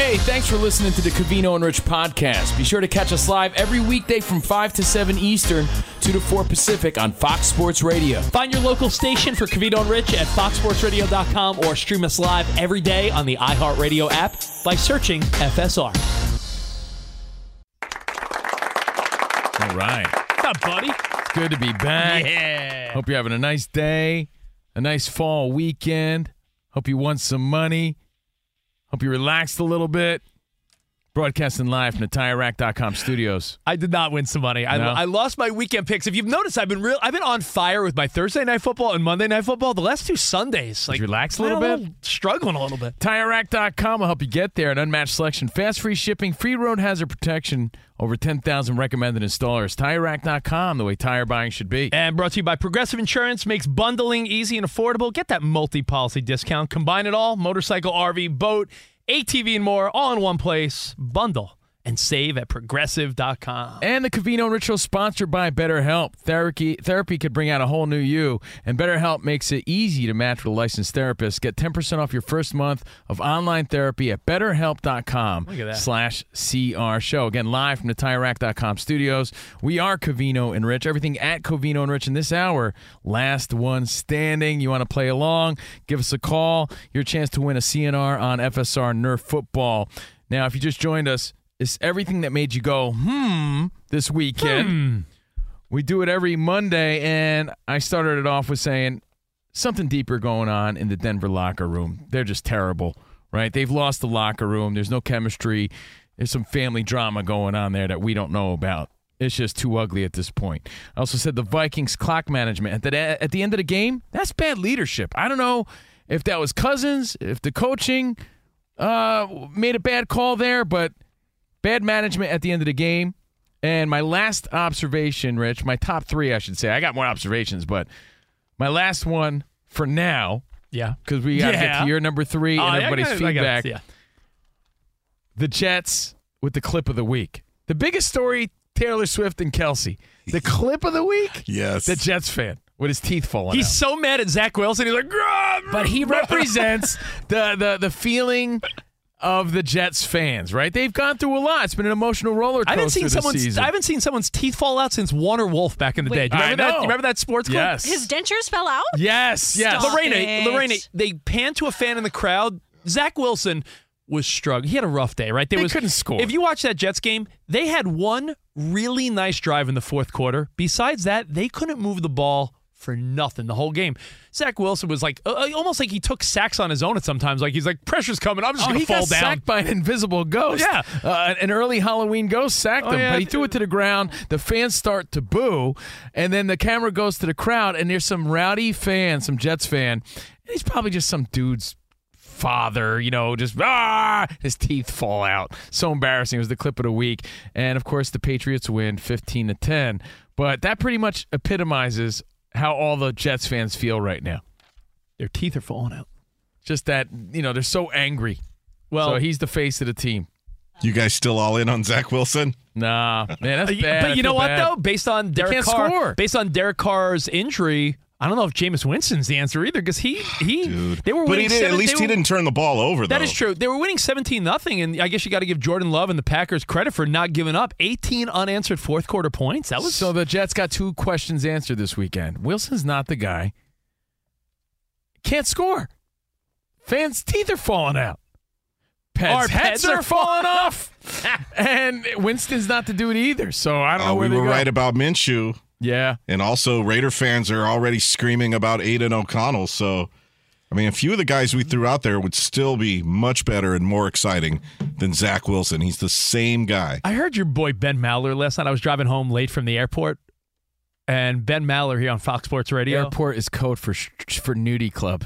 Hey, thanks for listening to the Covino and Rich podcast. Be sure to catch us live every weekday from 5 to 7 Eastern, 2 to 4 Pacific on Fox Sports Radio. Find your local station for Covino and Rich at foxsportsradio.com or stream us live every day on the iHeartRadio app by searching FSR. All right. What's up, buddy? It's good to be back. Yeah. Hope you're having a nice day, a nice fall weekend. Hope you won some money. Hope you relaxed a little bit. Broadcasting live from the TireRack.com studios. I did not win some money. I, No? I lost my weekend picks. If you've noticed, I've been real. I've been on fire with my Thursday night football and Monday night football. The last two Sundays, like you relax a little bit? struggling a little bit. TireRack.com will help you get there. An unmatched selection, fast free shipping, free road hazard protection, over 10,000 recommended installers. TireRack.com, the way tire buying should be. And brought to you by Progressive Insurance makes bundling easy and affordable. Get that multi-policy discount. Combine it all: motorcycle, RV, boat, ATV, and more, all in one place. Bundle and save at progressive.com. And the Covino Ritual sponsored by BetterHelp. Therapy therapy could bring out a whole new you, and BetterHelp makes it easy to match with a licensed therapist. Get 10% off your first month of online therapy at betterhelp.com Look at that. slash CR show. Again, live from the TireRack.com studios. We are Covino and Rich. Everything at Covino and Rich in this hour. Last one standing. You want to play along? Give us a call. Your chance to win a CNR on FSR Nerf football. Now, if you just joined us, it's everything that made you go, hmm, this weekend. We do it every Monday, and I started it off with saying something deeper going on in the Denver locker room. They're just terrible, right? They've lost the locker room. There's no chemistry. There's some family drama going on there that we don't know about. It's just too ugly at this point. I also said the Vikings clock management at the, at the end of the game, that's bad leadership. I don't know if that was Cousins, if the coaching uh, made a bad call there, but bad management at the end of the game. And my last observation, Rich, my top three, I should say. I got more observations, but my last one for now, Yeah. because we got to get to your number three Oh, and yeah, I everybody's got it, I got it, feedback. Yeah. The Jets with the clip of the week. The biggest story Taylor Swift and Kelce. The clip of the week? Yes. The Jets fan with his teeth falling He's out. so mad at Zach Wilson. He's like, "Grub!" but he represents the, the the feeling of the Jets fans, right? They've gone through a lot. It's been an emotional roller coaster I haven't seen this someone's season. I haven't seen someone's teeth fall out since Warner Wolf back in the day. Do you I remember that? know. You remember that sports clip? yes. His dentures fell out? yes, yes. Stop. Lorena, it. Lorena, they pan to a fan in the crowd. Zach Wilson was struggling. He had a rough day, right? There They was, couldn't score. If you watch that Jets game, they had one really nice drive in the fourth quarter. Besides that, they couldn't move the ball for nothing the whole game. Zach Wilson was like uh, almost like he took sacks on his own at sometimes. Like he's like, pressure's coming. I'm just Oh, gonna he fall got down. sacked by an invisible ghost. Yeah. uh, an early Halloween ghost sacked Oh, him, yeah. but he threw it to the ground. The fans start to boo, and then the camera goes to the crowd, and there's some rowdy fan, some Jets fan, and he's probably just some dude's father, you know, just ah, his teeth fall out. So embarrassing. It was the clip of the week, and of course the Patriots win 15 to 10. But that pretty much epitomizes how all the Jets fans feel right now. Their teeth are falling out. Just that you know they're so angry Well, so he's the face of the team. You guys still all in on Zach Wilson? Nah, man, that's bad. But you know what bad. though? Based on Derek can't Carr, score. based on Derek Carr's injury, I don't know if Jameis Winston's the answer either because he he Dude. they were but winning he did, at least they he didn't turn the ball over, though. That is true. They were winning 17 nothing, and I guess you got to give Jordan Love and the Packers credit for not giving up 18 unanswered fourth quarter points. That was So the Jets got two questions answered this weekend. Wilson's not the guy. Can't score. Fans' teeth are falling out. Pets' Our heads pets are are falling off. and Winston's not to do it either. So I don't know Oh, where we were go. right about Minshew. Yeah. And also, Raider fans are already screaming about Aidan O'Connell. So, I mean, a few of the guys we threw out there would still be much better and more exciting than Zach Wilson. He's the same guy. I heard your boy Ben Maller last night. I was driving home late from the airport, and Ben Maller here on Fox Sports Radio. Airport is code for for nudie club,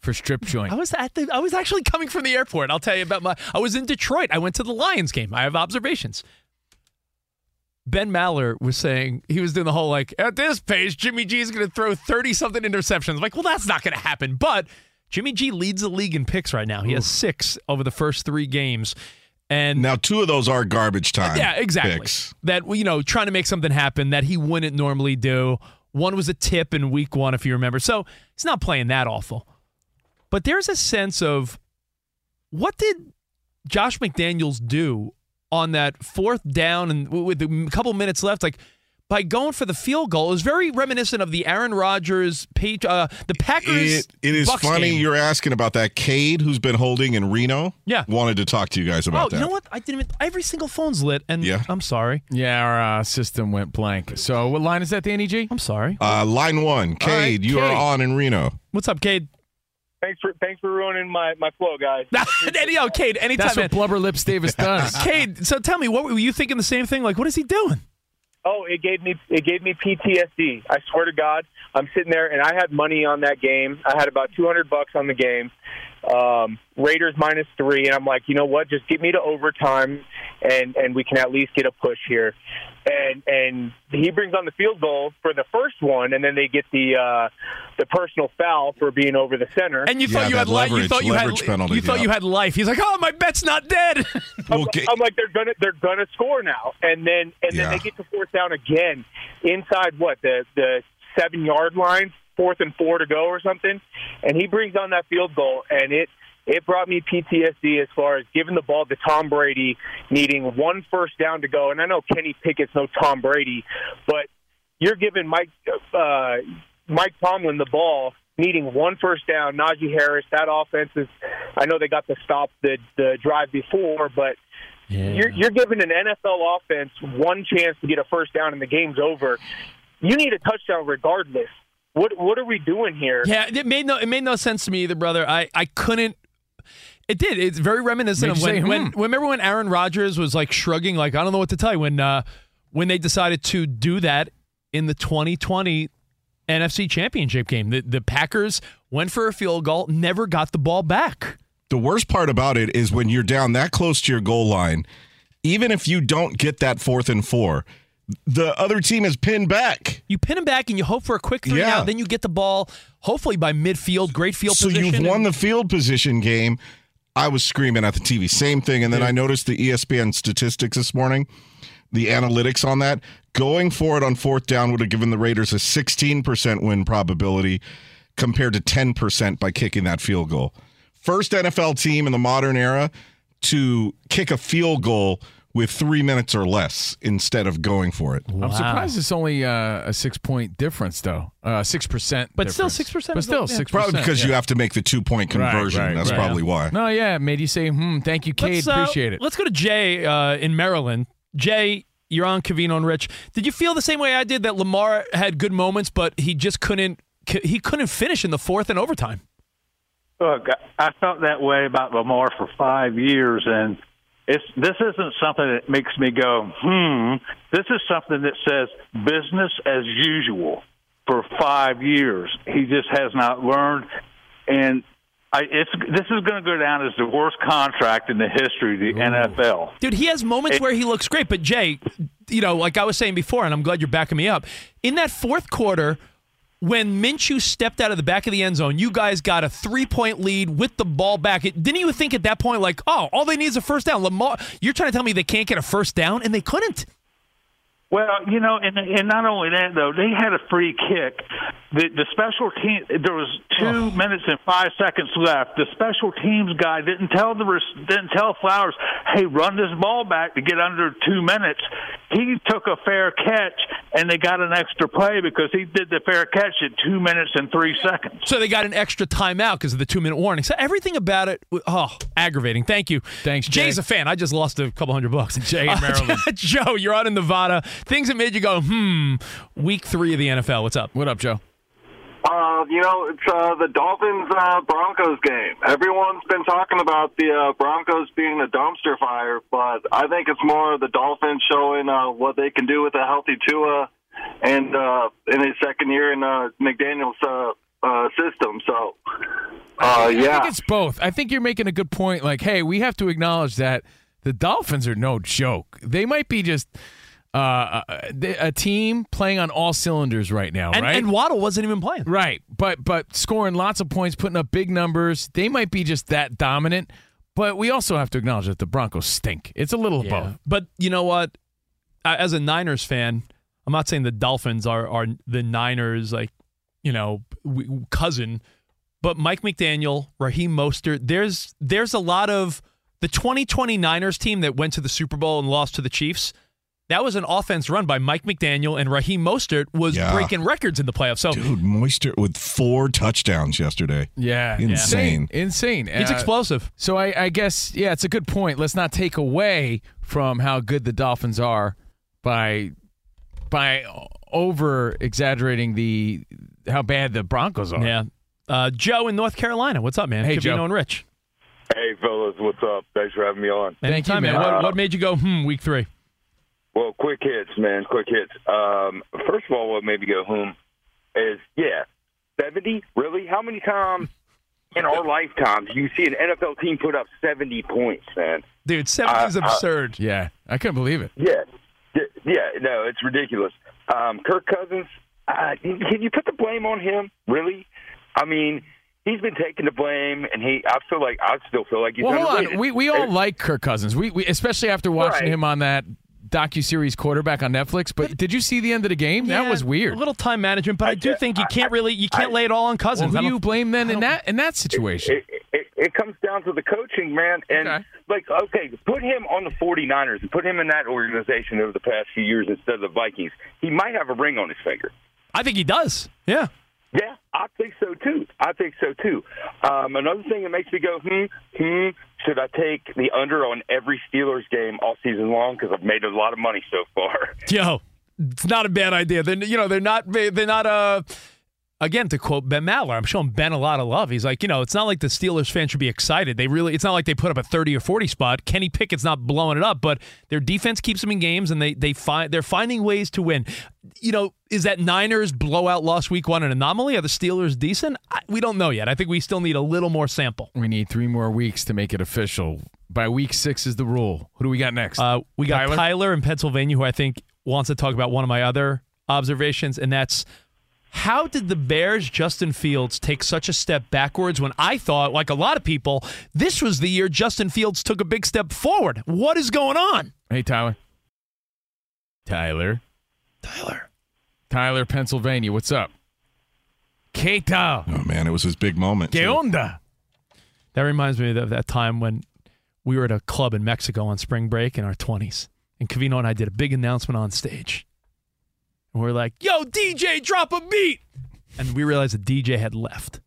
for strip joint. I was at the. I was actually coming from the airport. I'll tell you about my. I was in Detroit. I went to the Lions game. I have observations. Ben Maller was saying he was doing the whole like at this pace, Jimmy G is going to throw thirty something interceptions. I'm like, well, that's not going to happen. But Jimmy G leads the league in picks right now. He has six over the first three games, and Now, two of those are garbage time. yeah, exactly. picks. That you know, trying to make something happen that he wouldn't normally do. One was a tip in week one, if you remember. So he's not playing that awful. But there's a sense of what did Josh McDaniels do on that fourth down and with a couple minutes left? Like by going for the field goal, it was very reminiscent of the Aaron Rodgers, Page, uh, the Packers. It, it is Bucks funny game. you're asking about that. Cade, who's been holding in Reno, Yeah. wanted to talk to you guys Oh, about that. you know what? I didn't. Even, every single phone's lit, and Yeah. I'm sorry. yeah, our uh, system went blank. So what line is that, Danny G? I'm sorry. Uh, line one, Cade, right, you are on in Reno. What's up, Cade? Thanks for thanks for ruining my, my flow, guys. Yo, Cade, anytime. That's man. what Blubber Lips Davis does. Cade, so tell me, what were you thinking the same thing? Like, what is he doing? Oh, it gave me it gave me PTSD. I swear to God, I'm sitting there and I had money on that game. I had about 200 bucks on the game. Um, Raiders minus three, and I'm like, you know what? Just get me to overtime, and and we can at least get a push here. And and he brings on the field goal for the first one, and then they get the uh, the personal foul for being over the center. And you Yeah, thought you had life. You thought you had leverage penalty, you thought yeah. you had life. He's like, oh, my bet's not dead. Well, I'm, Cade- I'm like they're gonna they're gonna score now, and then and Yeah. then they get to fourth down again inside what the the seven yard line, fourth and four to go or something, and he brings on that field goal, and it it brought me PTSD as far as giving the ball to Tom Brady, needing one first down to go, and I know Kenny Pickett's no Tom Brady, but you're giving Mike uh, Mike Tomlin the ball. Needing one first down, Najee Harris. That offense is. I know they got the stop the the drive before, but you're, you're giving an NFL offense one chance to get a first down and the game's over. You need a touchdown regardless. What what are we doing here? yeah, it made no it made no sense to me either, brother. I I couldn't. It did. It's very reminiscent Made of when, say, when hmm. remember when Aaron Rodgers was like shrugging, like I don't know what to tell you when uh, when they decided to do that in the 2020 NFC Championship game. The the Packers went for a field goal, never got the ball back. the worst part about it is when you're down that close to your goal line, even if you don't get that fourth and four, the other team is pinned back. You pin them back and you hope for a quick three Yeah. out. Then you get the ball, hopefully by midfield, great field position. so position. you've won and- the field position game. I was screaming at the TV, same thing. And then I noticed the ESPN statistics this morning, the analytics on that. Going for it on fourth down would have given the Raiders a 16% win probability compared to 10% by kicking that field goal. First NFL team in the modern era to kick a field goal with three minutes or less instead of going for it. I'm surprised it's only uh, a six point difference, though. Uh, Six percent, But still 6% But is still not- yeah. six Probably percent. because you have to make the two point conversion. right, That's right. probably why. No, yeah, it made you say, "Hmm, thank you, Cade. Uh, Appreciate it." Let's go to Jay uh, in Maryland. Jay, you're on Covino and Rich. Did you feel the same way I did that Lamar had good moments, but he just couldn't he couldn't finish in the fourth and overtime? Look, I felt that way about Lamar for five years, and it's this isn't something that makes me go, hmm. This is something that says business as usual for five years. He just has not learned, and I, it's this is going to go down as the worst contract in the history of the NFL. Dude, he has moments where he looks great, but Jay, you know, like I was saying before, and I'm glad you're backing me up. In that fourth quarter, when Minshew stepped out of the back of the end zone, you guys got a three point lead with the ball back. It, didn't you think at that point, like, oh, all they need is a first down? Lamar, you're trying to tell me they can't get a first down, and they couldn't. Well, you know, and and not only that though, they had a free kick. The the special team there was two Oh. minutes and five seconds left. The special teams guy didn't tell the didn't tell Flowers, hey, run this ball back to get under two minutes. He took a fair catch, and they got an extra play because he did the fair catch at two minutes and three seconds. So they got an extra timeout because of the two minute warning. So everything about it, oh, aggravating. Thank you. Thanks, Jay. Jay's a fan. I just lost a couple hundred bucks. Jay in uh, Maryland. Joe, you're out in Nevada. Things that made you go, hmm. Week three of the NFL. What's up? What up, Joe? Uh, you know, it's uh, the Dolphins uh, Broncos game. Everyone's been talking about the uh, Broncos being a dumpster fire, but I think it's more the Dolphins showing uh, what they can do with a healthy Tua and uh, in his second year in uh, McDaniel's uh, uh, system. So, uh, I yeah. think it's both. I think you're making a good point. Like, hey, we have to acknowledge that the Dolphins are no joke. They might be just uh, a, a team playing on all cylinders right now, And, right? and Waddle wasn't even playing. right, but but scoring lots of points, putting up big numbers. They might be just that dominant. But we also have to acknowledge that the Broncos stink. It's a little of both. But you know what? As a Niners fan, I'm not saying the Dolphins are are the Niners like you know cousin, but Mike McDaniel, Raheem Mostert. There's there's a lot of the 2020 Niners team that went to the Super Bowl and lost to the Chiefs. That was an offense run by Mike McDaniel and Raheem Mostert was Yeah. breaking records in the playoffs. So Dude, Mostert with four touchdowns yesterday. Yeah, Insane. insane. he's Uh, explosive. So I, I guess yeah, it's a good point. Let's not take away from how good the Dolphins are by by over exaggerating the how bad the Broncos are. Yeah. Uh, Joe in North Carolina. What's up, man? Hey, Covino Joe. and Rich. Hey, fellas, what's up? Thanks for having me on. Thank you, Anytime, man. What, what made you go, hmm, week three? Well, quick hits, man. Quick hits. Um, first of all, what made me go home is, yeah, 70? Really? How many times in our lifetimes do you see an NFL team put up 70 points, man? Dude, 70 is Uh, uh, absurd. Yeah, I couldn't believe it. Yeah. Yeah, yeah no, it's ridiculous. Um, Kirk Cousins, uh, can you put the blame on him? Really? I mean, he's been taking the blame, and he. I feel like I still feel like he's Well, hold on. We we all like Kirk Cousins. We, we especially after watching Right. him on that docu series quarterback on Netflix. But did you see the end of the game? that was weird. A little time management, but I, do think you can't really you can't I- lay it all on Well, Cousins. who do you blame then in that in that situation? It, it, it comes down to the coaching, man. And, Okay. like, okay, put him on the 49ers and put him in that organization over the past few years instead of the Vikings. He might have a ring on his finger. I think he does. Yeah. Yeah, I think so, too. I think so, too. Um, another thing that makes me go, hmm, hmm, should I take the under on every Steelers game all season long? Because I've made a lot of money so far. Yo, it's not a bad idea. They're you know they're not they're not uh again to quote Ben Maller. I'm showing Ben a lot of love. He's like you know it's not like the Steelers fans should be excited. They really it's not like they put up a 30 or 40 spot. Kenny Pickett's not blowing it up, but their defense keeps them in games and they they find they're finding ways to win. You know, is that Niners blowout loss week one an anomaly? Are the Steelers decent? I, we don't know yet. I think we still need a little more sample. we need three more weeks to make it official. By week six is the rule. Who do we got next? Uh, we got Tyler? Tyler? in Pennsylvania, who I think wants to talk about one of my other observations, and that's how did the Bears' Justin Fields take such a step backwards when I thought, like a lot of people, this was the year Justin Fields took a big step forward? What is going on? hey, Tyler. Tyler. Tyler. Tyler, Pennsylvania. What's up? Keita. Oh man, it was his big moment. Que too. onda? That reminds me of that time when we were at a club in Mexico on spring break in our 20s, and Covino and I did a big announcement on stage. And we are like, yo, DJ, drop a beat. And we realized the DJ had left.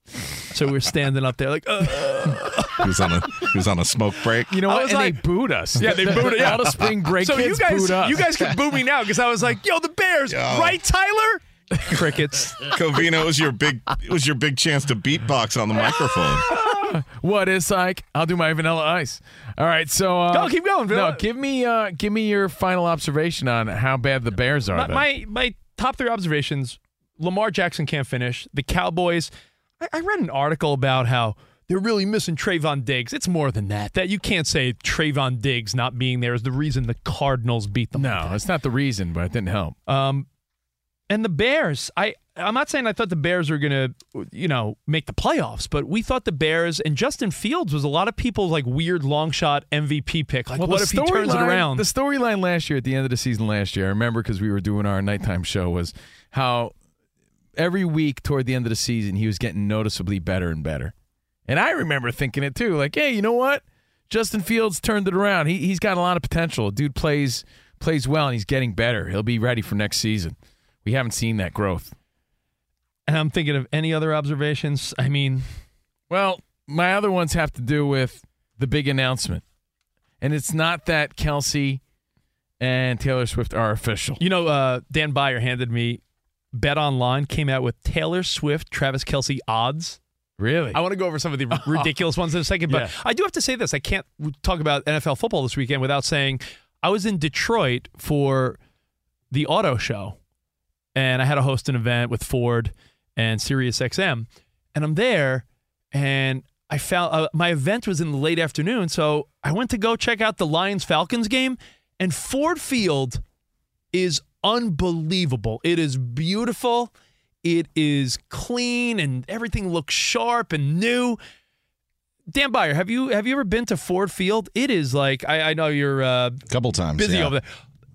So we were standing up there like, uh, He was on a he was on a smoke break. You know what? was And like- they booed us. Yeah, they booed it, yeah. All the spring break so you guys, booed us. you guys can boo me now because I was like, yo, the Bears, Yo. right, Tyler? Crickets. Covino it was your big it was your big chance to beatbox on the microphone. What is like? I'll do my vanilla ice. All right, so uh, Go, keep going, No, give me uh, give me your final observation on how bad the Bears are. my, then. my my top three observations: Lamar Jackson can't finish. The Cowboys. I, I read an article about how they're really missing Trevon Diggs. It's more than that. That you can't say Trevon Diggs not being there is the reason the Cardinals beat them. no, it's not the reason, but it didn't help. Um, And the Bears, I I'm not saying I thought the Bears were going to, you know, make the playoffs, but we thought the Bears and Justin Fields was a lot of people's like weird long shot MVP pick. Like, Well, what if he turns it around? The storyline last year, at the end of the season last year, I remember because we were doing our nighttime show, was how every week toward the end of the season he was getting noticeably better and better. And I remember thinking it too, like, hey, you know what? Justin Fields turned it around. He he's got a lot of potential. Dude plays plays well and he's getting better. He'll be ready for next season. We haven't seen that growth. and I'm thinking of any other observations. I mean, Well, my other ones have to do with the big announcement. And it's not that Kelce and Taylor Swift are official. you know, uh, Dan Byer handed me Bet Online came out with Taylor Swift, Travis Kelce odds. Really? I want to go over some of the ridiculous ones in a second, but Yeah. I do have to say this. I can't talk about NFL football this weekend without saying I was in Detroit for the auto show, and I had to host an event with Ford and SiriusXM, and I'm there, and I found uh, my event was in the late afternoon, so I went to go check out the Lions Falcons game, and Ford Field is unbelievable. It is beautiful. It is clean and everything looks sharp and new. Dan Byer, have you have you ever been to Ford Field? It is like I, I know you're uh, couple times. busy yeah. over there.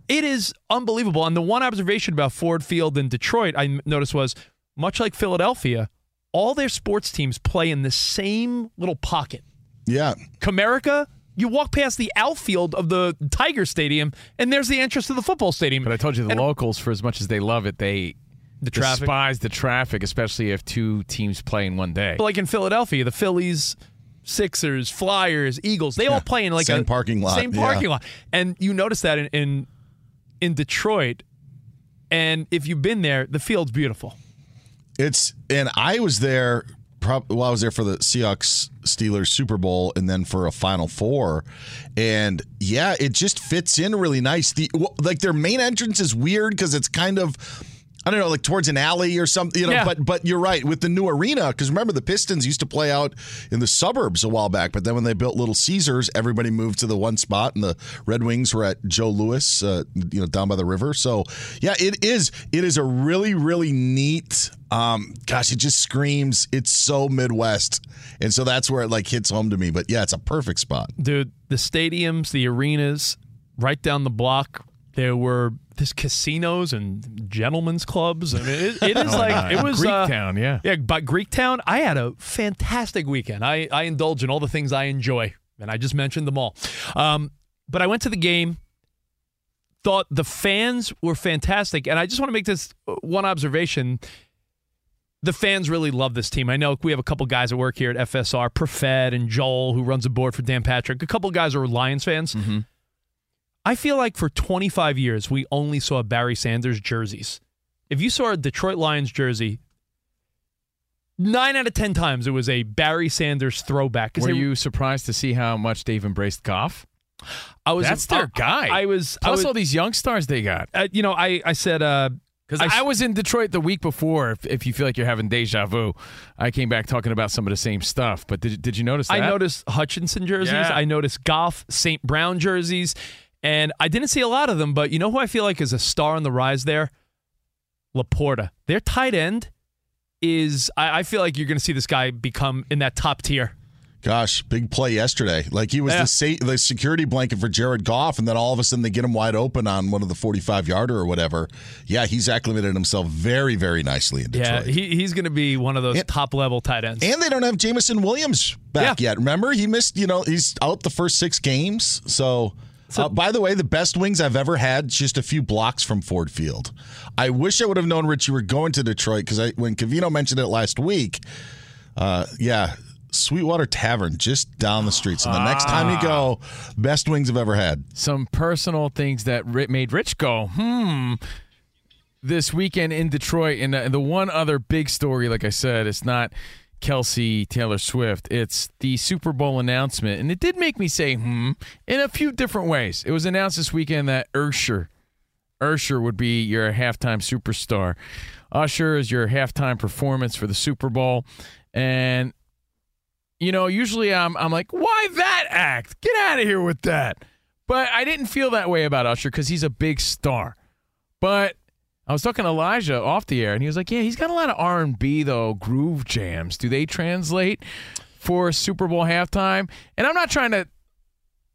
It is unbelievable. And the one observation about Ford Field in Detroit I noticed was much like Philadelphia, all their sports teams play in the same little pocket. Yeah. Comerica, you walk past the outfield of the Tiger Stadium, and there's the entrance to the football stadium. But I told you the And- locals, for as much as they love it, they The traffic. despise the traffic, especially if two teams play in one day. But like in Philadelphia, the Phillies, Sixers, Flyers, Eagles, they all play in like Same a parking lot, Same yeah. parking lot. And you notice that in, in in Detroit. And if you've been there, the field's beautiful. It's and I was there. Prob- well, I was there for the Seahawks Steelers Super Bowl, and then for a Final Four, and yeah, it just fits in really nice. The like their main entrance is weird because it's kind of. I don't know, like towards an alley or something, you know. Yeah. But but you're right with the new arena because remember the Pistons used to play out in the suburbs a while back, but then when they built Little Caesars, everybody moved to the one spot, and the Red Wings were at Joe Louis, uh, you know, down by the river. So yeah, it is. It is a really really neat. Um, gosh, it just screams. It's so Midwest, and so that's where it like hits home to me. But yeah, it's a perfect spot. Dude, the stadiums, the arenas, right down the block, there were this casinos and gentlemen's clubs. I mean, it, it is Oh, like it was uh, Greektown, yeah. Yeah, but Greek town, I had a fantastic weekend. I, I indulge in all the things I enjoy, and I just mentioned them all. Um, but I went to the game, thought the fans were fantastic, and I just want to make this uh, one observation. The fans really love this team. I know we have a couple guys that work here at FSR, Profed and Joel, who runs a board for Dan Patrick. A couple guys are Lions fans. I feel like for 25 years, we only saw Barry Sanders jerseys. If you saw a Detroit Lions jersey, nine out of 10 times it was a Barry Sanders throwback. Were they- you surprised to see how much they've embraced Goff? I was, That's their I- guy. I was, I Plus was, all these young stars they got. uh, you know, I, I said, uh, Because I, was in Detroit the week before. If, if you feel like you're having deja vu, I came back talking about some of the same stuff. But did, did you notice that? I noticed Hutchinson jerseys. Yeah. I noticed Goff, St. Brown jerseys. And I didn't see a lot of them, but you know who I feel like is a star on the rise there? LaPorta. Their tight end is, I, I feel like you're going to see this guy become in that top tier. Gosh, big play yesterday. Like he was Yeah. the sa- the security blanket for Jared Goff, and then all of a sudden they get him wide open on one of the forty five yarder or whatever. Yeah, he's acclimated himself very very nicely in Yeah, Detroit. he, he's going to be one of those And- top level tight ends. and they don't have Jameson Williams back yet. Remember, he missed. You know, he's out the first six games. So. Uh, by the way, the best wings I've ever had, just a few blocks from Ford Field. I wish I would have known, Rich, you were going to Detroit because I, when Covino mentioned it last week, uh, yeah, Sweetwater Tavern just down the street. So the next time you go, best wings I've ever had. some personal things that made Rich go, hmm. This weekend in Detroit, and the one other big story, like I said, it's not Kelce Taylor Swift. It's the Super Bowl announcement, and it did make me say, hmm, in a few different ways. It was announced this weekend that Ursher, Ursher would be your halftime superstar. Usher is your halftime performance for the Super Bowl, and you know, usually I'm I'm like, why that act? Get out of here with that. But I didn't feel that way about Usher because he's a big star. But I was talking to Elijah off the air, and he was like, "Yeah, he's got a lot of R and B though, groove jams. Do they translate for Super Bowl halftime?" And I'm not trying to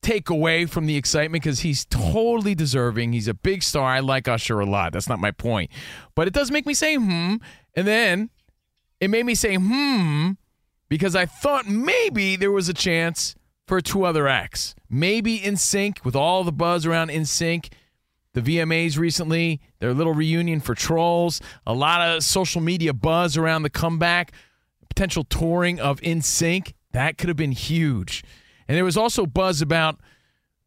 take away from the excitement because he's totally deserving. He's a big star. I like Usher a lot. That's not my point, but it does make me say hmm, and then it made me say hmm because I thought maybe there was a chance for two other acts, maybe NSYNC with all the buzz around NSYNC the VMAs recently, their little reunion for Trolls, a lot of social media buzz around the comeback, potential touring of NSYNC. That could have been huge. And there was also buzz about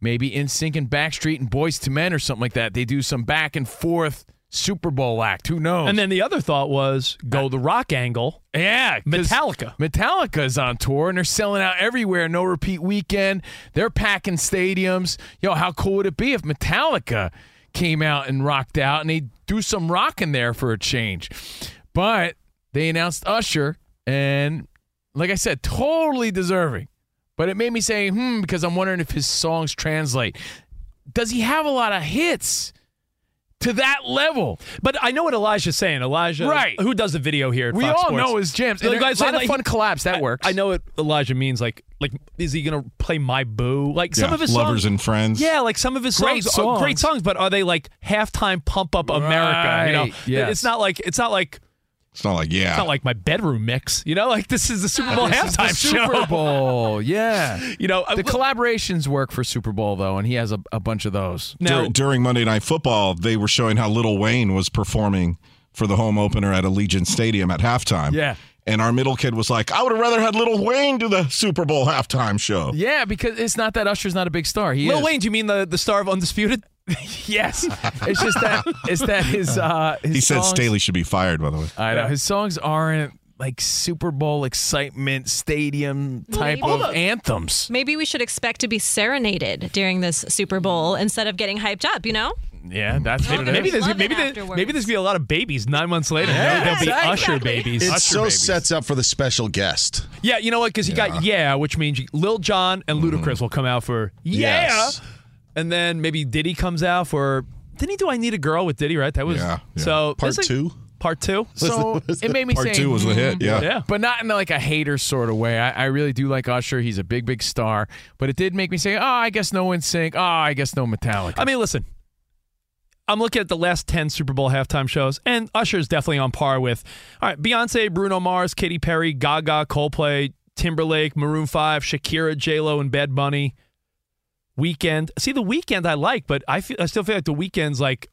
maybe NSYNC and Backstreet and Boys to Men or something like that. They do some back and forth Super Bowl act. Who knows? And then the other thought was go uh, the rock angle. Yeah, Metallica. Metallica is on tour and they're selling out everywhere. No repeat weekend. They're packing stadiums. Yo, how cool would it be if Metallica came out and rocked out and they do some rocking there for a change? But they announced Usher, and like I said, totally deserving. But it made me say, hmm, because I'm wondering if his songs translate. Does he have a lot of hits to that level? But I know what Elijah's saying. Elijah, Right. who does the video here at We Fox all Sports. know his jams. And Like, there- I a said, lot of like, fun collabs. That I- works. I know what Elijah means. Like, like is he gonna play My Boo? Like some Yeah, of his Lovers songs, and Friends. Yeah, like some of his Great songs, are great songs. songs. But are they like halftime pump up America? You know, Right, yes. it's not like it's not like It's not like yeah. it's not like my bedroom mix. You know, like this is the Super Bowl This is the halftime Super show. Bowl. Yeah. You know, The uh, collaborations work for Super Bowl though, and he has a, a bunch of those. now Dur- during Monday Night Football, they were showing how Lil Wayne was performing for the home opener at Allegiant Stadium at halftime. Yeah. And our middle kid was like, I would have rather had Lil Wayne do the Super Bowl halftime show. Yeah, because it's not that Usher's not a big star. He Lil is. Wayne, do you mean the the star of Undisputed? yes. It's just that it's that his uh his He said songs, Staley should be fired, by the way. I know his songs aren't like Super Bowl excitement stadium type Maybe. of anthems. Maybe we should expect to be serenaded during this Super Bowl instead of getting hyped up, you know? Yeah, that's what it Maybe is. there's maybe there, maybe there's be a lot of babies nine months later. Yeah, There'll be exactly. Usher babies. It Usher so babies. sets up for the special guest. Yeah, you know what? Because you got yeah, which means Lil Jon and Ludacris will come out for yeah, Yes. And then maybe Diddy comes out for. Didn't he do "I Need a Girl" with Diddy? Right, that was Yeah, yeah. so Part this is- two? Part two. So it made me Part say two was the hit, yeah. Yeah. but not in like a hater sort of way. I, I really do like Usher. He's a big, big star. But it did make me say, oh, I guess no NSYNC. Oh, ah, I guess no Metallica. I mean, listen. I'm looking at the last 10 Super Bowl halftime shows, and Usher is definitely on par with all right, Beyonce, Bruno Mars, Katy Perry, Gaga, Coldplay, Timberlake, Maroon 5, Shakira, J-Lo, and Bad Bunny. Weeknd. See, the Weeknd I like, but I, feel, I still feel like the Weeknd's like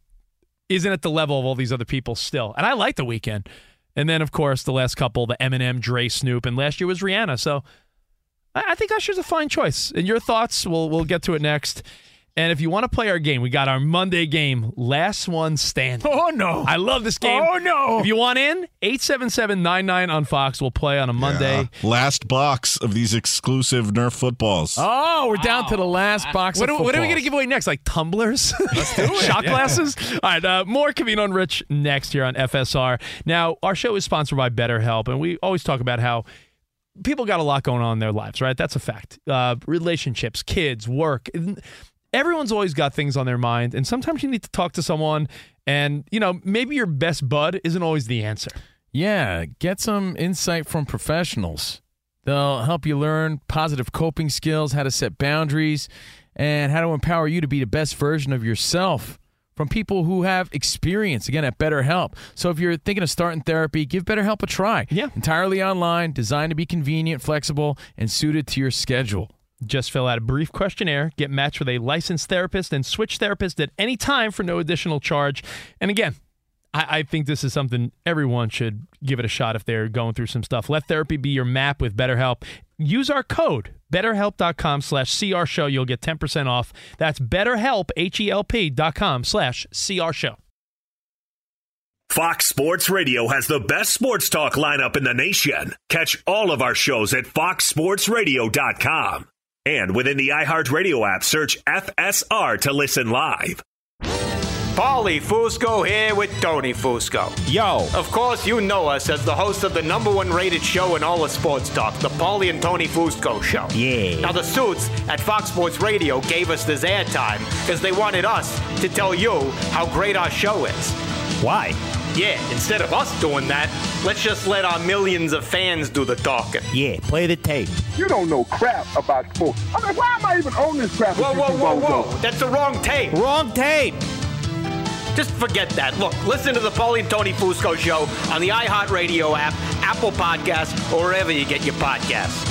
isn't at the level of all these other people still. And I like the Weeknd. And then, of course, the last couple, the Eminem, Dre, Snoop, and last year was Rihanna. So I, I think Usher's a fine choice. And your thoughts, we'll we'll get to it next. And if you want to play our game, we got our Monday game, last one standing. oh, no. I love this game. Oh, no. If you want in, 877-99 on Fox. We'll play on a Monday. Yeah. Last box of these exclusive Nerf footballs. Oh, we're down to the last box What, of are- what are we going to give away next? Like tumblers? Shot glasses? All right, uh, more Covino and Rich next here on FSR. Now, our show is sponsored by BetterHelp, and we always talk about how people got a lot going on in their lives, right? That's a fact. Uh, relationships, kids, work. Everyone's always got things on their mind, and sometimes you need to talk to someone, and, you know, maybe your best bud isn't always the answer. Yeah, get some insight from professionals. They'll help you learn positive coping skills, how to set boundaries, and how to empower you to be the best version of yourself from people who have experience, again, at BetterHelp. So if you're thinking of starting therapy, give BetterHelp a try. Yeah. Entirely online, designed to be convenient, flexible, and suited to your schedule. Just fill out a brief questionnaire, get matched with a licensed therapist, and switch therapist at any time for no additional charge. And again, I, I think this is something everyone should give it a shot if they're going through some stuff. Let therapy be your map with BetterHelp. Use our code, betterhelp.com slash CR show. You'll get 10% off. That's betterhelp, H-E-L-P dot com slash CR show. Fox Sports Radio has the best sports talk lineup in the nation. Catch all of our shows at foxsportsradio.com. And within the iHeartRadio app, search FSR to listen live. Paulie Fusco here with Tony Fusco. Yo. Of course, you know us as the host of the number one rated show in all of sports talk, the Paulie and Tony Fusco Show. Yeah. Now, the suits at Fox Sports Radio gave us this airtime because they wanted us to tell you how great our show is. Why? Yeah, instead of us doing that, let's just let our millions of fans do the talking. Yeah, play the tape. You don't know crap about sports. I mean, why am I even on this crap? Whoa, with you whoa, whoa, bozos? whoa. That's the wrong tape. Wrong tape. Just forget that. Look, listen to the Paulie and Tony Fusco show on the iHeartRadio app, Apple Podcasts, or wherever you get your podcasts.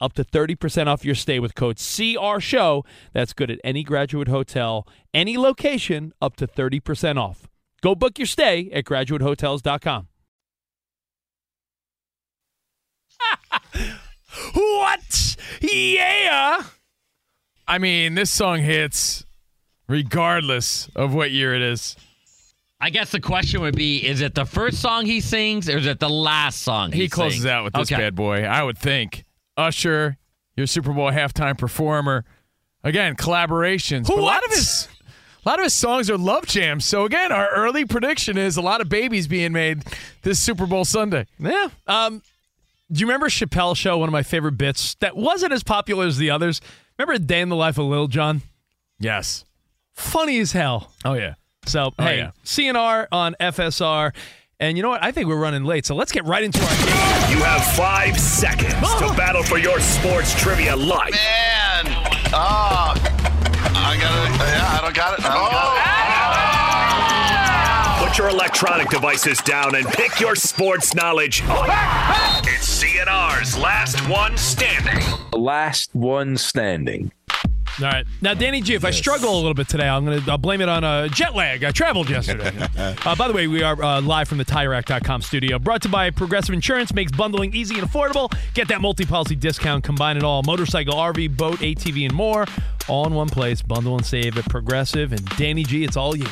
up to 30% off your stay with code CR Show. That's good at any graduate hotel, any location, up to 30% off. Go book your stay at graduatehotels.com. what? Yeah. I mean, this song hits regardless of what year it is. I guess the question would be: Is it the first song he sings, or is it the last song he, sings? He closes sings? out with this Okay. bad boy, I would think. Usher, your Super Bowl halftime performer. Again, collaborations. But a lot of his a lot of his songs are love jams. So again, our early prediction is a lot of babies being made this Super Bowl Sunday. Yeah. Um, do you remember Chappelle Show? One of my favorite bits that wasn't as popular as the others. Remember A Day in the Life of Lil Jon? Yes. Funny as hell. Oh yeah. So Oh, hey, yeah. CNR on FSR. And you know what? I think we're running late, so let's get right into our game. You have five seconds to oh. battle for your sports trivia life. Man, oh, I got it. Yeah, I don't got it. I don't got it. Put your electronic devices down and pick your sports knowledge up. It's CNR's last one standing. Last one standing. All right. Now, Danny G, if I struggle a little bit today, I'm going to I'll blame it on uh, jet lag. I traveled yesterday. uh, by the way, we are uh, live from the TireRack.com studio. Brought to you by Progressive Insurance. Makes bundling easy and affordable. Get that multi-policy discount. Combine it all. Motorcycle, RV, boat, ATV, and more. All in one place. Bundle and save at Progressive. And Danny G, it's all you.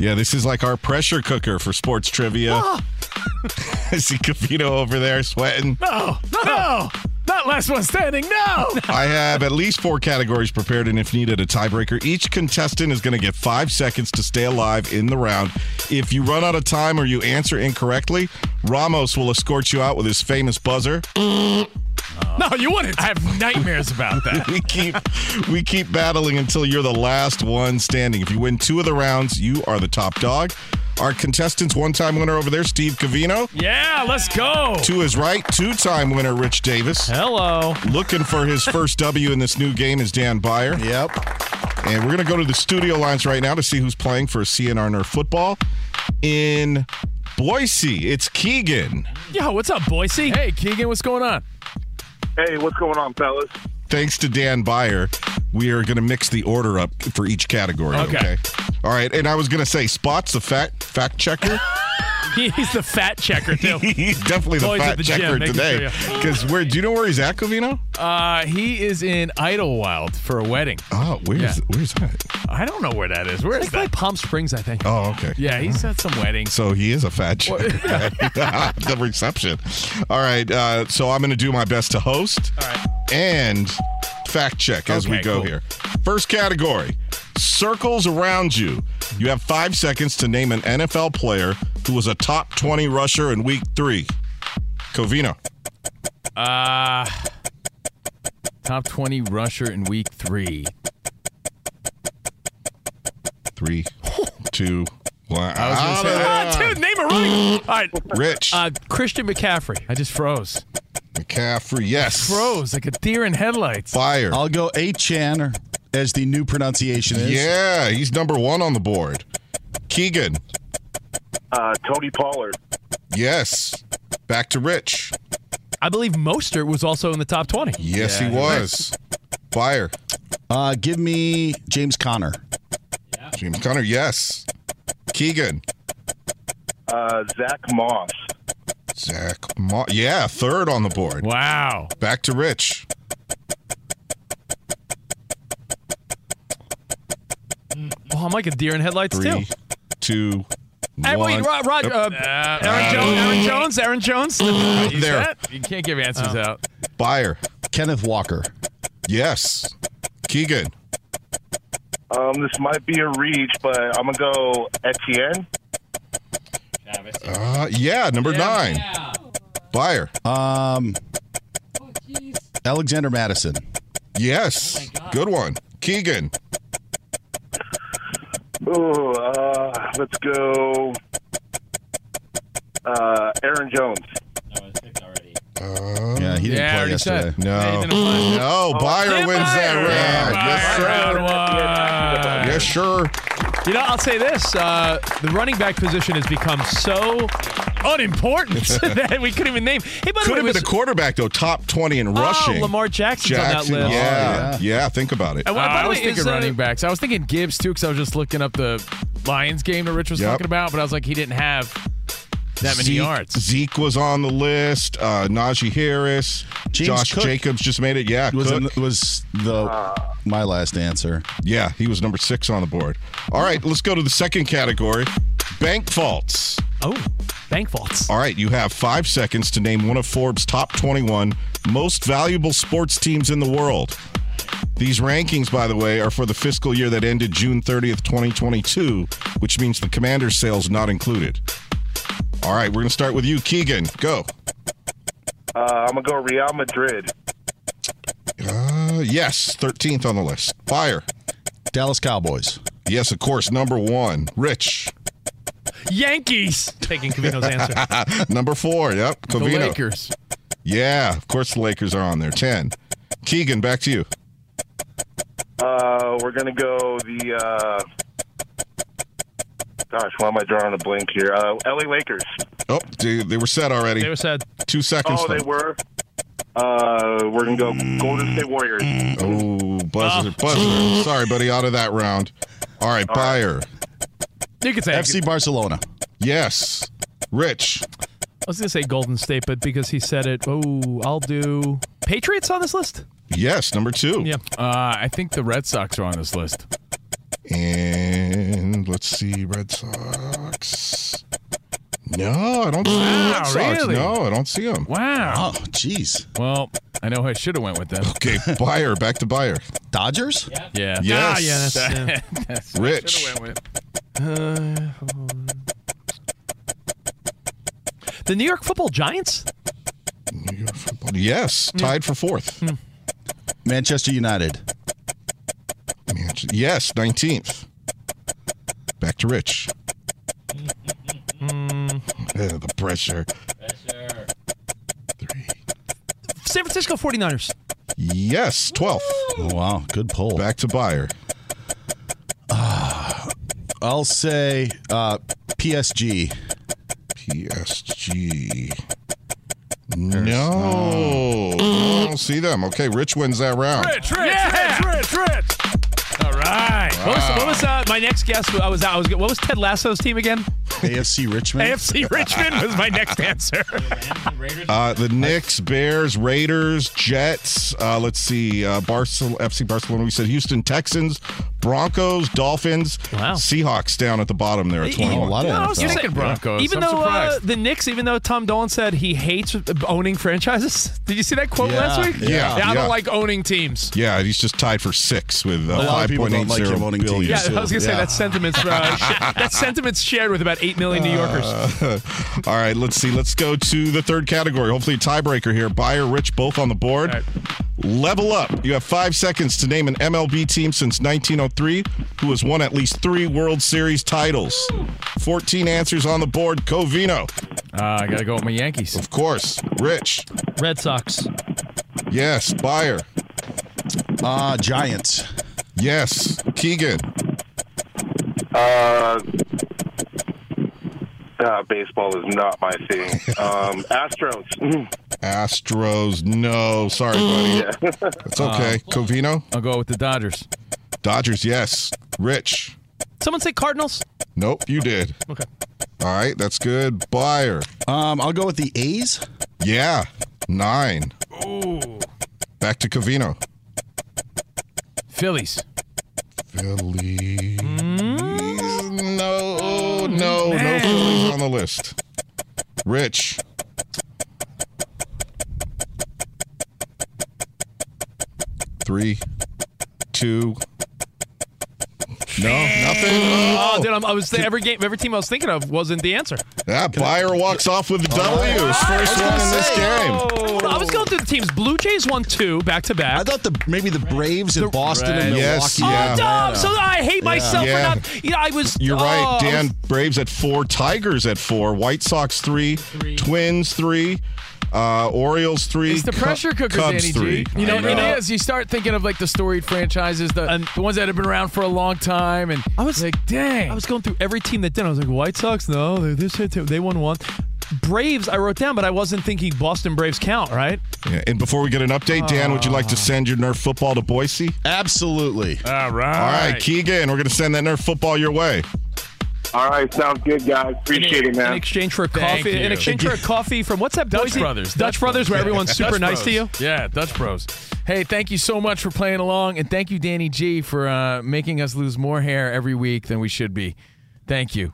Yeah, this is like our pressure cooker for sports trivia. Ah. I see Covino over there sweating. No, no, not last one standing. No. I have at least four categories prepared, and if needed, a tiebreaker. Each contestant is going to get five seconds to stay alive in the round. If you run out of time or you answer incorrectly, Ramos will escort you out with his famous buzzer. No, you wouldn't. I have nightmares about that. we keep we keep battling until you're the last one standing. If you win two of the rounds, you are the top dog. Our contestants, one-time winner over there, Steve Covino. Yeah, let's go. To his right, two-time winner Rich Davis. Hello. Looking for his first W in this new game is Dan Byer. Yep. And we're going to go to the studio lines right now to see who's playing for CNR Nerf football. In Boise, it's Keegan. Yo, what's up, Boise? Hey, Keegan, what's going on? Hey, what's going on, fellas? Thanks to Dan Byer, we are going to mix the order up for each category. Okay. Okay. All right. And I was going to say, Spots, the fact fact checker. He's the fat checker too. he's definitely the Always fat the checker making today. Because where? Do you know where he's at, Covino? Uh, he is in Idyllwild for a wedding. Oh, where's Yeah. where's that? I don't know where that is. Where It's is like that? by Palm Springs, I think. Oh, okay. Yeah, he's at some wedding. So he is a fat checker. the reception. All right. Uh, so I'm going to do my best to host and fact check as we go cool. here. First category circles around you. You have five seconds to name an NFL player who was a top 20 rusher in week three. Covino. Uh, top 20 rusher in week three. Three, two, one. I was gonna say- Ah, dude, name a running. All right, Rich. uh, Christian McCaffrey. I just froze. McCaffrey. Yes. Froze like a deer in headlights. Fire. I'll go Achane, or as the new pronunciation is. Yeah, he's number one on the board. Keegan. Uh, Tony Pollard. Yes. Back to Rich. I believe Mostert was also in the top twenty. Yes, he was. Fire. Uh, give me James Conner. James Conner, yes. Keegan. Uh, Zach Moss. Zach. Moss. yeah, third on the board. Wow. Back to Rich. Oh, I'm like a deer in headlights Three, too. two, Hey, wait. Rod, Rod, uh, Aaron, Jones, Aaron Jones, Aaron Jones. You There. set? You can't give answers out. Fire. Kenneth Walker. Yes. Keegan. Um, this might be a reach, but I'm gonna go Etienne. Uh, yeah, number nine. Byer. Um, Alexander Mattison. Yes. Good one. Keegan. Oh, uh, let's go. Uh, Aaron Jones. Yeah, he didn't Yeah, play yesterday. said. no. No, Byer wins that round. Yes, sir. Round one. Yes, sure. You know, I'll say this: uh, the running back position has become so unimportant that we couldn't even name. Hey, by Could have been a quarterback, though, top 20 in rushing. Oh, Lamar Jackson's Jackson, on that list. Yeah, Oh, yeah, think about it. And Uh, I was way, thinking is, uh, running backs. I was thinking Gibbs too, because I was just looking up the Lions game that Rich was Yep. talking about. But I was like, he didn't have that many Zeke, yards. Zeke was on the list. Uh, Najee Harris. James Josh Cook Jacobs just made it. Yeah, Was Cook. in, was the my last answer. yeah, he was number six on the board. All right, let's go to the second category bank faults. Oh, bank vaults. All right, you have five seconds to name one of Forbes' top 21 most valuable sports teams in the world. These rankings, by the way, are for the fiscal year that ended June 30th, 2022, which means the commander's sales not included. All right, we're going to start with you, Keegan. Go. Uh, I'm gonna go Real Madrid. Uh, yes, 13th on the list. Fire. Dallas Cowboys. Yes, of course, number one. Rich. Yankees. Taking Covino's answer. number four. Yep. Covino. The Lakers. Yeah, of course the Lakers are on there. 10. Keegan, back to you. Uh, we're gonna go the. Uh, gosh, why am I drawing a blank here? Uh, L.A. Lakers. Oh, they, they were set already. They were said. Two seconds. Oh, they were. Uh, we're gonna go Golden State Warriors. Oh, buzzer, buzzer. Sorry, buddy, out of that round. All right, Byer. You could say. FC Barcelona. Yes. Rich. I was gonna say Golden State, but because he said it, oh, I'll do Patriots on this list. Yes, number two. Yeah. Uh, I think the Red Sox are on this list. And let's see, Red Sox. No, I don't see Wow, Red Sox. really? No, I don't see them. Wow. Oh, jeez. Well, I know I should have went with them. Okay, Byer, back to Byer. Dodgers? Yeah. Yes. Ah, yeah, that's, yeah. That's Rich. went with. Uh, the New York Football Giants. New York football. Yes, tied for fourth. Manchester United. Manchester- Yes, 19th. Back to Rich. Uh, the pressure. San Francisco 49ers. Yes, 12th. Oh, wow. Good pull. Back to Byer. I'll say uh, PSG. PSG. No. I don't see them. Okay, Rich wins that round. Rich, Rich, Rich, Rich, Rich. All right. What was, what was uh, my next guess? I was, I was. What was Ted Lasso's team again? AFC Richmond. AFC Richmond was my next answer. Uh, the Knicks, Bears, Raiders, Jets. Uh, let's see. Uh, Barcelona, FC Barcelona. We said Houston Texans, Broncos, Dolphins, Wow. Seahawks down at the bottom there at You- 21. a lot of you know, I was NFL. gonna Thinking Broncos. Even I'm though uh, the Knicks, even though Tom Dolan said he hates owning franchises, did you see that quote Yeah, last week? yeah, I yeah. don't like owning teams. Yeah, he's just tied for six with uh, A lot of people don't like 5.80 him owning billion. Yeah, I was gonna say Yeah. that sentiments. Uh, sh- that sentiments shared with about eight million New Yorkers. Uh, all right, let's see. Let's go to the third category. Hopefully, a tiebreaker here. Byer, Rich, both on the board. All right. Level up. You have five seconds to name an MLB team since 1903 who has won at least three World Series titles. 14 answers on the board. Covino. Uh, I got to go with my Yankees. Of course. Rich. Red Sox. Yes. Byer. Uh, Giants. Yes. Keegan. Uh, uh, baseball is not my thing. Um, Astros. Mm. Astros. No. Sorry, buddy. It's okay. Covino. I'll go with the Dodgers. Dodgers. Yes. Rich. Someone say Cardinals. Nope. You did. Okay. All right. That's good. Byer. Um, I'll go with the A's. Yeah. Nine. Ooh. Back to Covino. Phillies. Phillies. Hmm? No, no, no Phillies on the list. Rich. Three, two. No, nothing. Oh, Oh, dude, I'm, I was every game, every team I was thinking of wasn't the answer. yeah, Byer walks off with the W. His first one in this game. Hold on, I was going through the teams. Blue Jays won two back to back. I thought the maybe the Braves in Boston and Milwaukee. Yes, yeah. Oh, dumb. So I hate myself Yeah. for not. You know, I was. You're oh, right. I was- Dan Braves at four, Tigers at four, White Sox three, Twins three, uh, Orioles three. It's the Cu- pressure cooker, Cubs Danny three. G. You know, I it is. You start thinking of like the storied franchises, the the ones that have been around for a long time, and I was like, dang. I was going through every team that did. I was like, White Sox, no, they this hit they won one. Braves, I wrote down, but I wasn't thinking Boston Braves count, right? Yeah, and before we get an update, Dan, would you like to send your Nerf football to Boise? Absolutely. All right. All right, Keegan, we're going to send that Nerf football your way. All right, sounds good, guys. Appreciate it, man. In exchange for a coffee, in exchange for a coffee from what's that? Dutch Boise? Brothers. Dutch, Brothers, where everyone's super Dutch nice to you. Yeah, Dutch Bros. Hey, thank you so much for playing along, and thank you, Danny G, for uh, making us lose more hair every week than we should be. Thank you.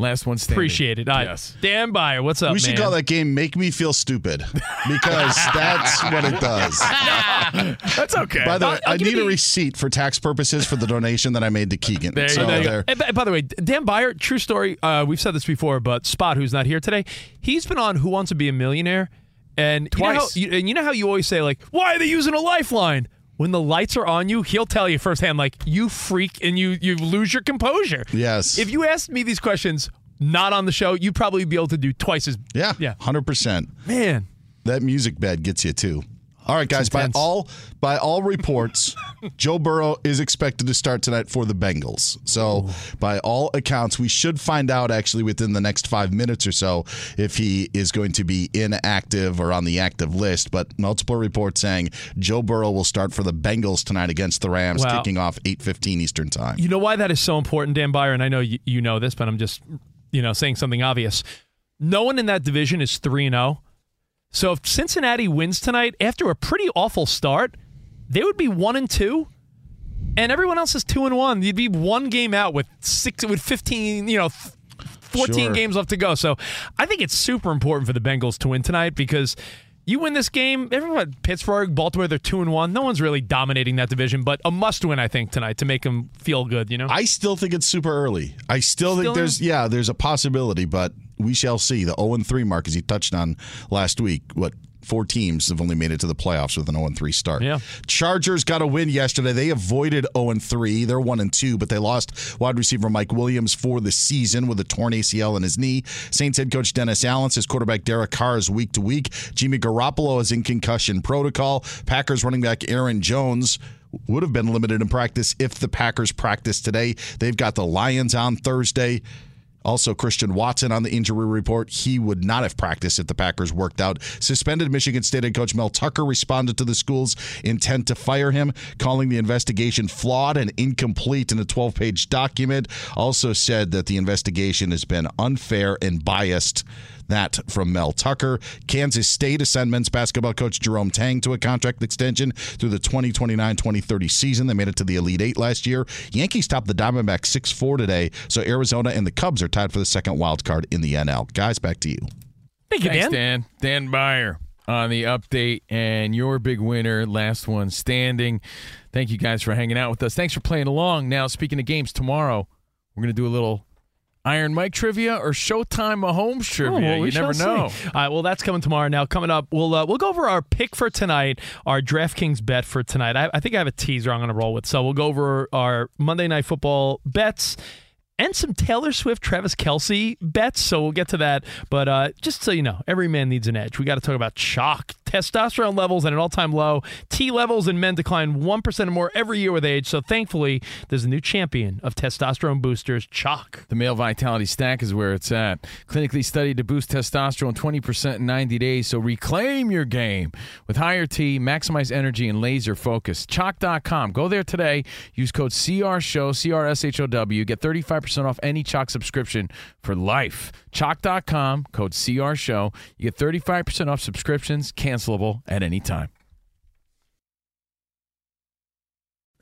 Last one standing. Appreciate it. All right. Yes. Dan Byer, what's up, we should man? call that game "Make Me Feel Stupid" because that's what it does. That's okay. By the I'll- way, I'll I need a the- receipt for tax purposes for the donation that I made to Keegan. There you so go. There you go. there- And by, by the way, Dan Byer, true story. Uh, we've said this before, but Spot, who's not here today, he's been on Who Wants to Be a Millionaire, and You know how, Twice. you, and you know how you always say like, "Why are they using a lifeline?" When the lights are on you, he'll tell you firsthand, like, "You freak," and you you lose your composure. Yes. If you asked me these questions not on the show, you'd probably be able to do twice as. Yeah, Yeah. hundred percent. Man, That music bed gets you too. All right, guys. By all by all reports, Joe Burrow is expected to start tonight for the Bengals. So, by all accounts, we should find out actually within the next five minutes or so if he is going to be inactive or on the active list. But multiple reports saying Joe Burrow will start for the Bengals tonight against the Rams, Wow. kicking off eight fifteen Eastern time. You know why that is so important, Dan Byer, and I know you, you know this, but I'm just, you know, saying something obvious. No one in that division is 3 and 0. So if Cincinnati wins tonight after a pretty awful start, they would be 1 and 2. And everyone else is 2 and 1. You'd be one game out with 6 with 15, you know, 14 Sure. games left to go. So I think it's super important for the Bengals to win tonight because you win this game, everyone Pittsburgh, Baltimore, they're 2 and 1. No one's really dominating that division, but a must win I think tonight to make them feel good, you know. I still think it's super early. I still, Still think there's yeah, there's a possibility, but we shall see. The 0 3 mark, as you touched on last week, what four teams have only made it to the playoffs with an 0 3 start. Yeah. Chargers got a win yesterday. They avoided 0 3. They're 1 and 2, but they lost wide receiver Mike Williams for the season with a torn ACL in his knee. Saints head coach Dennis Allen says quarterback Derek Carr is week to week. Jimmy Garoppolo is in concussion protocol. Packers running back Aaron Jones would have been limited in practice if the Packers practiced today. They've got the Lions on Thursday. Also, Christian Watson on the injury report. He would not have practiced if the Packers worked out. Suspended Michigan State head coach Mel Tucker responded to the school's intent to fire him, calling the investigation flawed and incomplete in a 12 page document. Also said that the investigation has been unfair and biased. That from Mel Tucker. Kansas State assigned men's basketball coach Jerome Tang to a contract extension through the 2029 2030 season. They made it to the Elite Eight last year. Yankees topped the Diamondbacks 6 4 today, so Arizona and the Cubs are tied for the second wild card in the NL. Guys, back to you. Thank you, Thanks, Dan. Dan. Dan Byer on the update and your big winner, last one standing. Thank you guys for hanging out with us. Thanks for playing along. Now, speaking of games, tomorrow we're going to do a little Iron Mike trivia or Showtime Mahomes trivia. Oh, well, we you never know. see. All right, well, that's coming tomorrow. Now, coming up, we'll uh, we'll go over our pick for tonight, our DraftKings bet for tonight. I, I think I have a teaser I'm going to roll with. So we'll go over our Monday Night Football bets and some Taylor Swift, Travis Kelce bets. So we'll get to that. But uh, just so you know, every man needs an edge. We got to talk about chalk. Testosterone levels at an all time low. T levels in men decline 1% or more every year with age. So thankfully, there's a new champion of testosterone boosters, chalk. The male vitality stack is where it's at. Clinically studied to boost testosterone 20% in 90 days. So reclaim your game with higher T, maximize energy, and laser focus. Chalk.com. Go there today. Use code CRSHOW, CRSHOW. Get 35% off any Chalk subscription for life. Chalk.com, code CRSHOW. You get 35% off subscriptions, cancelable at any time.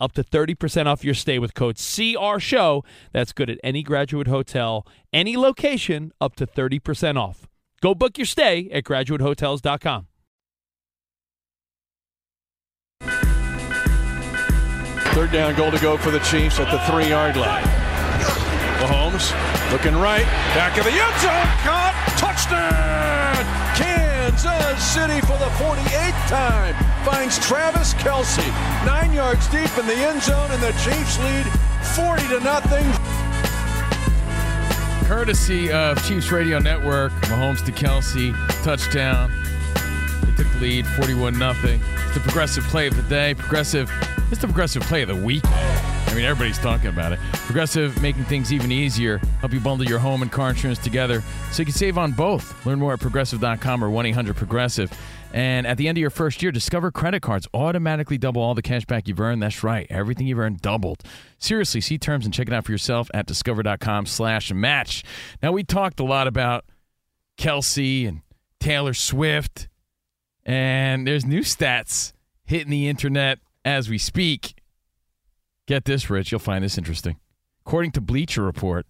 up to 30% off your stay with code CR Show. That's good at any graduate hotel, any location, up to 30% off. Go book your stay at graduatehotels.com. Third down goal to go for the Chiefs at the three yard line. Mahomes looking right, back of the end zone, caught, touchdown! Kansas City for the 48th time finds Travis Kelce nine yards deep in the end zone, and the Chiefs lead 40 to nothing. Courtesy of Chiefs Radio Network, Mahomes to Kelce, touchdown. They took the lead 41 0. It's the progressive play of the day. Progressive, it's the progressive play of the week. I mean, everybody's talking about it. Progressive making things even easier. Help you bundle your home and car insurance together so you can save on both. Learn more at progressive.com or 1 800 Progressive. And at the end of your first year, Discover credit cards automatically double all the cash back you've earned. That's right. Everything you've earned doubled. Seriously, see terms and check it out for yourself at discover.com slash match. Now, we talked a lot about Kelce and Taylor Swift, and there's new stats hitting the internet as we speak. Get this, Rich. You'll find this interesting. According to Bleacher Report,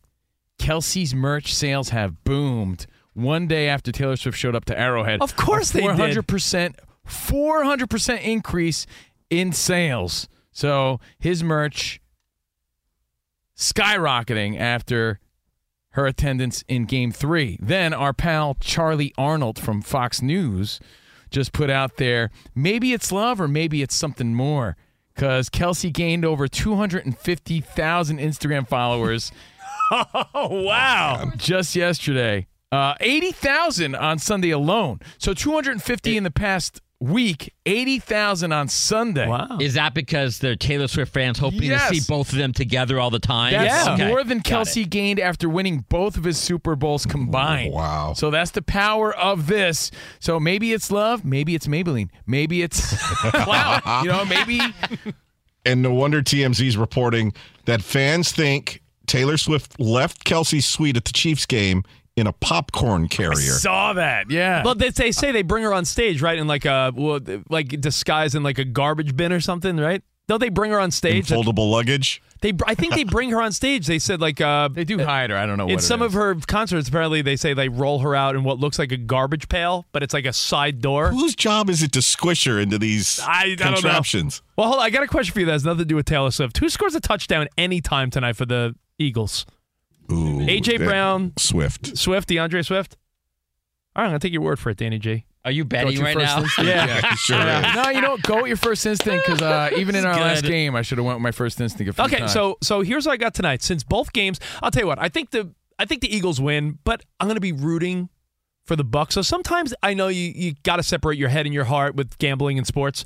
Kelce's merch sales have boomed one day after Taylor Swift showed up to Arrowhead. Of course they did. 400%, 400% increase in sales. So his merch skyrocketing after her attendance in game three. Then our pal Charlie Arnold from Fox News just put out there maybe it's love or maybe it's something more because Kelce gained over 250,000 Instagram followers. oh, wow. Just yesterday. Uh, 80,000 on Sunday alone. So 250 in the past week, 80,000 on Sunday. Wow. Is that because they're Taylor Swift fans hoping Yes. to see both of them together all the time? That's Okay. more than Kelce gained after winning both of his Super Bowls combined. Wow. So that's the power of this. So maybe it's love, maybe it's Maybelline, maybe it's clout. You know, maybe And no wonder TMZ's reporting that fans think Taylor Swift left Kelce's suite at the Chiefs game in a popcorn carrier. I saw that. Yeah. Well, they, they say they bring her on stage, right? In like a well, like disguised in like a garbage bin or something, right? Don't they bring her on In stage? foldable luggage. They, I think they bring her on stage. They said like uh, they do hide her. I don't know. in it some is. of her concerts. Apparently, they say they roll her out in what looks like a garbage pail, but it's like a side door. Whose job is it to squish her into these I, I don't know. contraptions? Well, hold on. I got a question for you that has nothing to do with Taylor Swift. Who scores a touchdown anytime tonight for the Eagles? Ooh, AJ Brown, Swift. Swift, DeAndre Swift. All right, I'm gonna take your word for it, Danny G. Are you Go with betting your right first now? instinct. Yeah. sure Yeah. is. no, you know, go with your first instinct because uh, even in our last game, I should have went with my first instinct. A few Okay, times. so so here's what I got tonight. Since both games, I'll tell you what. I think the I think the Eagles win, but I'm going to be rooting for the Bucs. So sometimes I know you you got to separate your head and your heart with gambling and sports.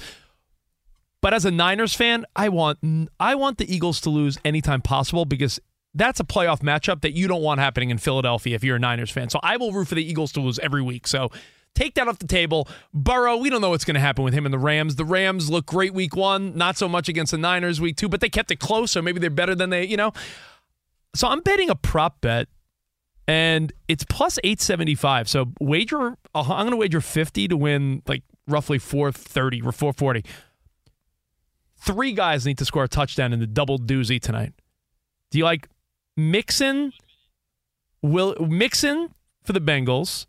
But as a Niners fan, I want I want the Eagles to lose anytime possible because that's a playoff matchup that you don't want happening in Philadelphia if you're a Niners fan. So I will root for the Eagles to lose every week. So take that off the table. Burrow, we don't know what's going to happen with him and the Rams. The Rams look great week one, not so much against the Niners week two, but they kept it close, so maybe they're better than they, you know. So I'm betting a prop bet, and it's plus 875. So wager, uh, I'm going to wager 50 to win like roughly 430 or 440. Three guys need to score a touchdown in the double doozy tonight. Do you like Mixon? Will Mixon for the Bengals?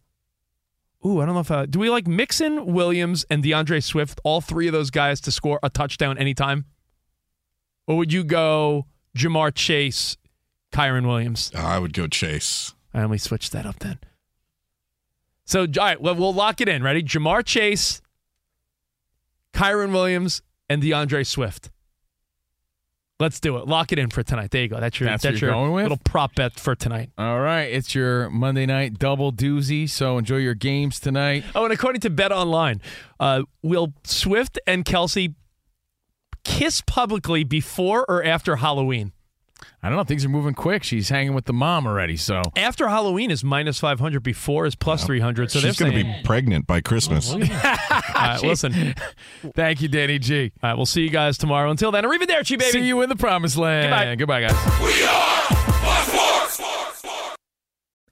Ooh, I don't know if I, do we like Mixon, Williams, and DeAndre Swift? All three of those guys to score a touchdown anytime, or would you go Ja'Marr Chase, Kyren Williams? I would go Chase. I only switched that up then. So, all right, well, we'll lock it in. Ready? Ja'Marr Chase, Kyren Williams, and DeAndre Swift. Let's do it. Lock it in for tonight. There you go. That's your That's that's your little prop bet for tonight. all right, it's your Monday night double doozy. So enjoy your games tonight. Oh, and according to Bet Online, uh, will Swift and Kelce kiss publicly before or after Halloween? I don't know. Things are moving quick. She's hanging with the mom already. So After Halloween is minus 500, before is plus 300. So She's going to be pregnant by Christmas. All right, listen. thank you, Danny G. All right, we'll see you guys tomorrow. Until then, arrivederci, baby. See you in the promised land. Goodbye. Goodbye, guys.